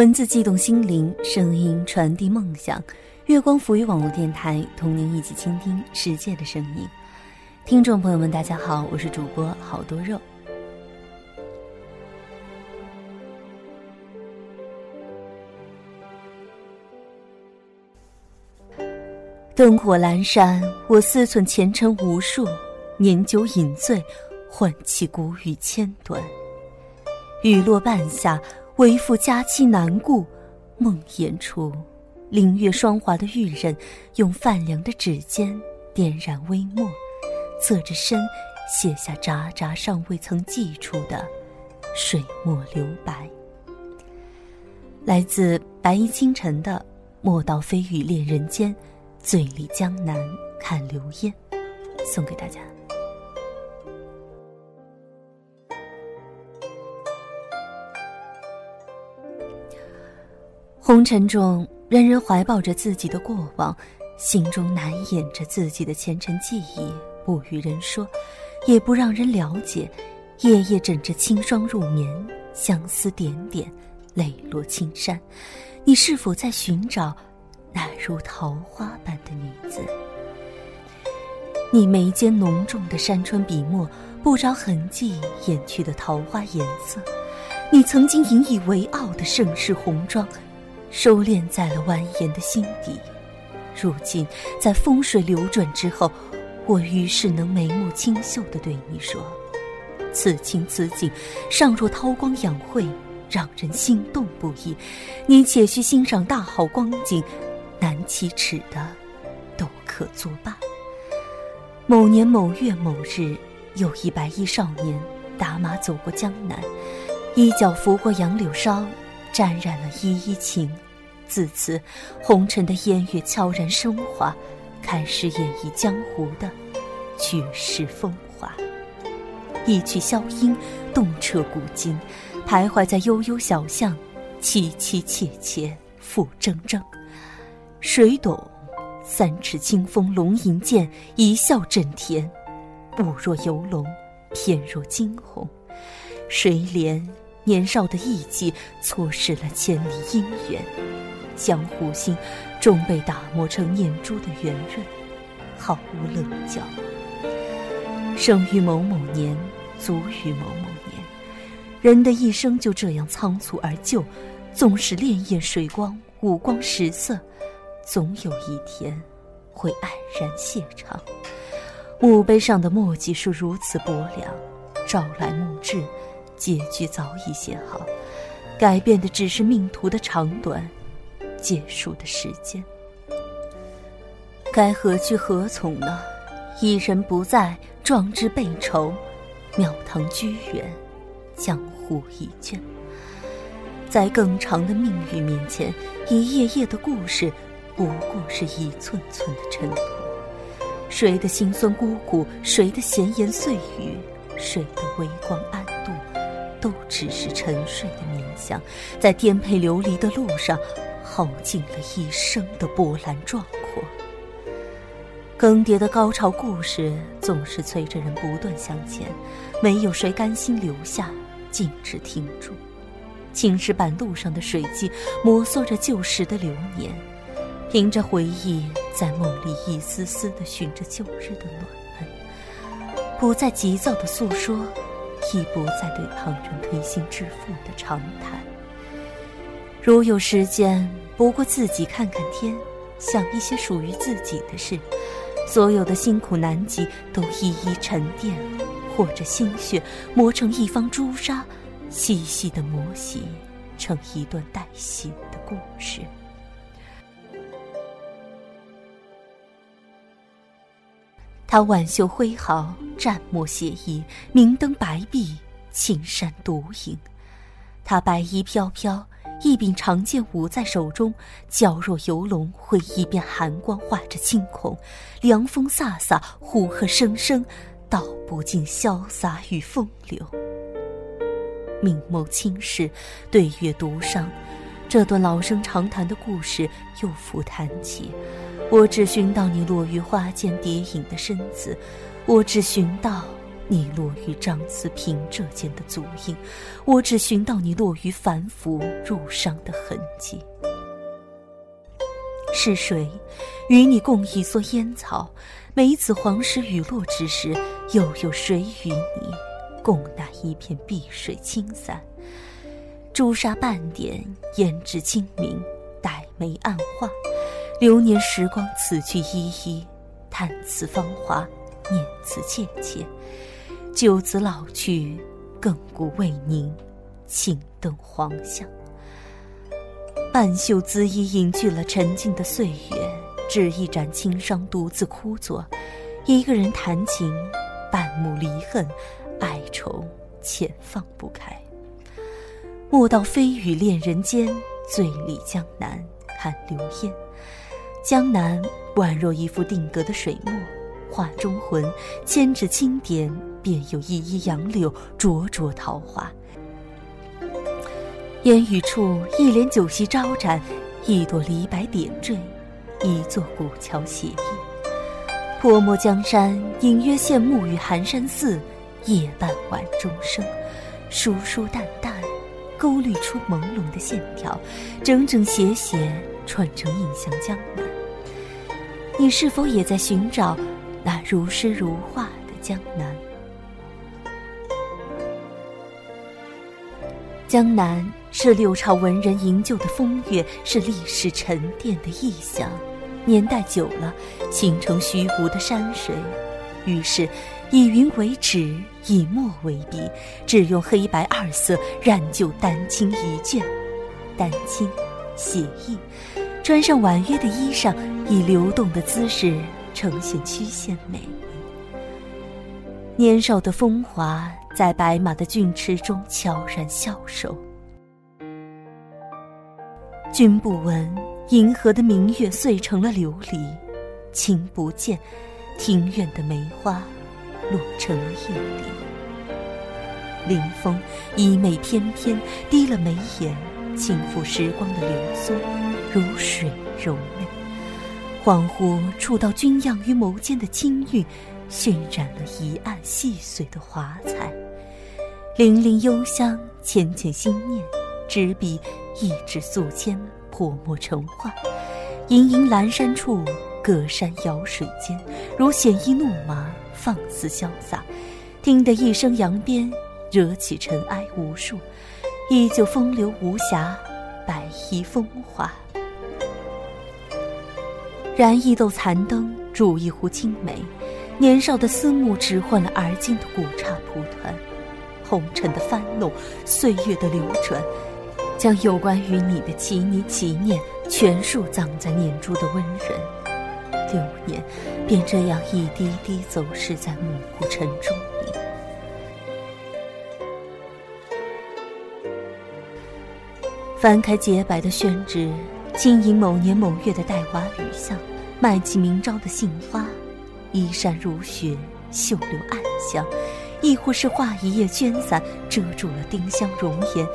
文字悸动心灵，声音传递梦想。月光浮于网络电台，同您一起倾听世界的声音。听众朋友们，大家好，我是主播好多肉。灯火阑珊，我思忖前尘无数，年久饮醉，唤起古语千段。雨落半夏。为父佳期难顾，梦魇处，凌月霜华的玉人，用泛凉的指尖点染微墨，侧着身写下札札尚未曾寄出的水墨留白。来自白衣清晨的“莫道飞雨恋人间，醉里江南看流烟”，送给大家。红尘中，人人怀抱着自己的过往，心中难掩着自己的前尘记忆，不与人说，也不让人了解。夜夜枕着清霜入眠，相思点点，泪落青山。你是否在寻找那如桃花般的女子？你眉间浓重的山川笔墨，不着痕迹掩去的桃花颜色。你曾经引以为傲的盛世红妆。收敛在了蜿蜒的心底，如今在风水流转之后，我于是能眉目清秀地对你说：“此情此景，尚若韬光养晦，让人心动不已。你且需欣赏大好光景，难启齿的，都可作罢。”某年某月某日，有一白衣少年打马走过江南，衣角拂过杨柳梢。沾染了依依情，自此，红尘的烟雨悄然升华，开始演绎江湖的绝世风华。一曲箫音，动彻古今，徘徊在悠悠小巷，凄凄切切，复铮铮。谁懂？三尺清风龙吟剑，一笑震天。舞若游龙，翩若惊鸿。谁怜？年少的意气，错失了千里姻缘，江湖心终被打磨成念珠的圆润，毫无棱角。生于某某年，卒于某某年，人的一生就这样仓促而就，纵使潋滟水光，五光十色，总有一天会黯然谢场。墓碑上的墨迹是如此薄凉，朝来暮至。结局早已写好，改变的只是命途的长短，结束的时间。该何去何从呢？一人不在，壮志悲愁，庙堂居远，江湖已倦。在更长的命运面前，一页页的故事，不过是一寸寸的尘土。谁的辛酸孤苦，谁的闲言碎语，谁的微光暗。都只是沉睡的冥想，在颠沛流离的路上，耗尽了一生的波澜壮阔。更迭的高潮故事总是催着人不断向前，没有谁甘心留下，静止停住。青石板路上的水迹，摩挲着旧时的流年，凭着回忆，在梦里一丝丝的寻着旧日的暖，不再急躁的诉说。亦不再对旁人推心置腹的长谈。如有时间，不过自己看看天，想一些属于自己的事。所有的辛苦难及都一一沉淀，或者心血磨成一方朱砂，细细的磨洗，成一段带血的故事。他挽袖挥毫，蘸墨写意，明灯白壁，青山独影。他白衣飘飘，一柄长剑舞在手中，娇若游龙，挥一边寒光画着惊恐，凉风飒飒，呼喝声声，道不尽潇洒与风流。明眸轻视，对月独伤，这段老生常谈的故事又复谈起。我只寻到你落于花间蝶影的身子，我只寻到你落于张思平这间的足印，我只寻到你落于凡夫入伤的痕迹。是谁与你共一蓑烟草？每此黄石雨落之时，又有谁与你共那一片碧水青伞？朱砂半点，胭脂清明，黛眉暗画。流年时光，此去依依，叹此芳华，念此切切。就此老去，亘古未宁，青灯黄香。半袖姿衣隐去了沉静的岁月，只一盏清霜独自枯坐。一个人弹琴，半目离恨，哀愁且放不开。莫道飞雨恋人间，醉里江南看流烟。江南宛若一幅定格的水墨，画中魂，千指轻点，便有一一杨柳，灼灼桃花。烟雨处，一帘酒席招展，一朵梨白点缀，一座古桥斜映。泼墨江山，隐约现暮雨寒山寺，夜半晚钟声，疏疏淡淡，勾勒出朦胧的线条，整整斜斜串成印象江南。你是否也在寻找那如诗如画的江南？江南是六朝文人营救的风月，是历史沉淀的意象。年代久了，形成虚无的山水。于是，以云为纸，以墨为笔，只用黑白二色染就丹青一卷。丹青，写意，穿上婉约的衣裳，以流动的姿势呈现曲线美。年少的风华。在白马的骏驰中悄然消瘦。君不闻，银河的明月碎成了琉璃；情不见，庭院的梅花落成了叶底。临风衣袂翩翩，低了眉眼，轻抚时光的流苏，如水柔媚。恍惚触到君样于眸间的清韵。渲染了一岸细碎的华彩，凛凛幽香，浅浅心念，执笔一纸素笺，泼墨成画。盈盈阑珊处，隔山遥水间，如鲜衣怒马，放肆潇洒。听得一声扬鞭，惹起尘埃无数，依旧风流无瑕，白衣风华。燃一斗残灯，煮一壶青梅。年少的思慕，只换了而今的古刹蒲团，红尘的翻弄，岁月的流转，将有关于你的奇泥奇念，全数葬在念珠的温润。六年，便这样一滴滴走失在暮雾沉中里。翻开洁白的宣纸，轻吟某年某月的带瓦雨巷，卖起明朝的杏花。衣衫如雪，袖留暗香；亦或是画一叶绢伞，遮住了丁香容颜，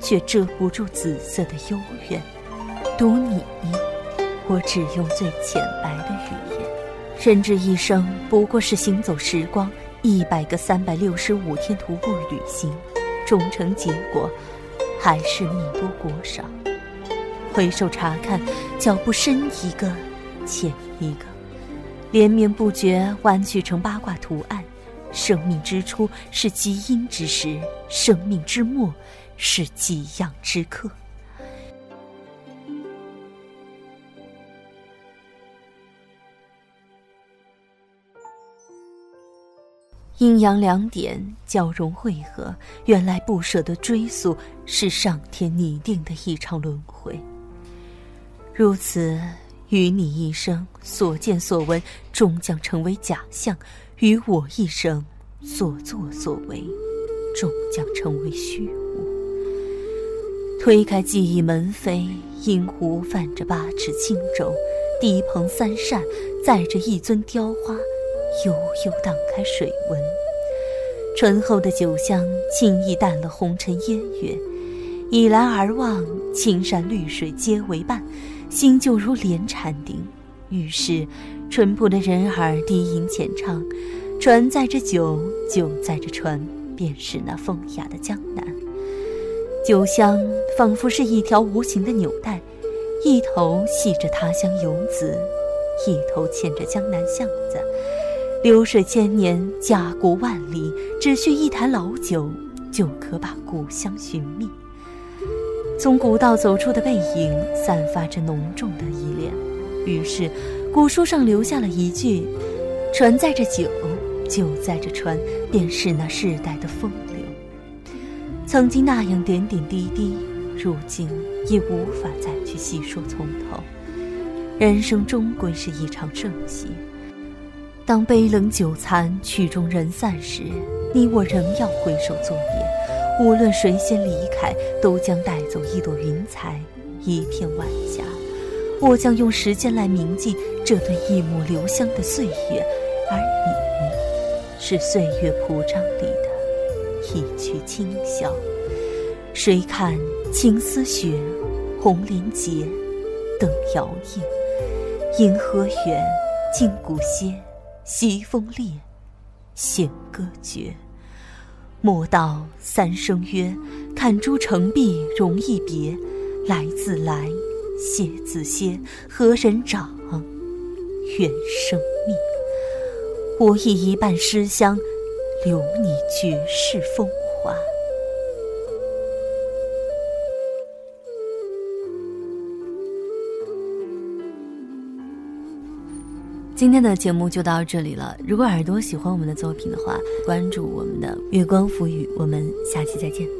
却遮不住紫色的幽怨。读你，我只用最浅白的。人这一生不过是行走时光一百个三百六十五天徒步旅行，终成结果，还是命多国少。回首查看，脚步深一个，浅一个。连绵不绝，弯曲成八卦图案。生命之初是极阴之时，生命之末是极阳之刻。阴阳两点交融汇合，原来不舍得追溯，是上天拟定的一场轮回。如此。于你一生所见所闻，终将成为假象；于我一生所作所为，终将成为虚无。推开记忆门扉，阴湖泛着八尺轻舟，低棚三扇载着一尊雕花，悠悠荡开水纹。醇厚的酒香轻易淡了红尘烟月，倚栏而望，青山绿水皆为伴。心就如莲禅定，于是，淳朴的人儿低吟浅唱，船载着酒，酒载着船，便是那风雅的江南。酒香仿佛是一条无形的纽带，一头系着他乡游子，一头牵着江南巷子。流水千年，家国万里，只需一坛老酒，就可把故乡寻觅。从古道走出的背影，散发着浓重的依恋。于是，古书上留下了一句：“船载着酒，酒载着船，便是那世代的风流。”曾经那样点点滴滴，如今已无法再去细说从头。人生终归是一场盛戏。当杯冷酒残，曲终人散时，你我仍要挥手作别。无论谁先离开，都将带走一朵云彩，一片晚霞。我将用时间来铭记这段一抹留香的岁月，而你，是岁月谱章里的一曲清箫。谁看青丝雪，红莲结，等摇曳，银河远，金鼓歇。西风烈，弦歌绝。莫道三生约：“看朱成碧容易别。”来自来，谢自歇。何人掌？缘生灭。我以一半诗香，留你绝世风华。今天的节目就到这里了。如果耳朵喜欢我们的作品的话，关注我们的月光浮语。我们下期再见。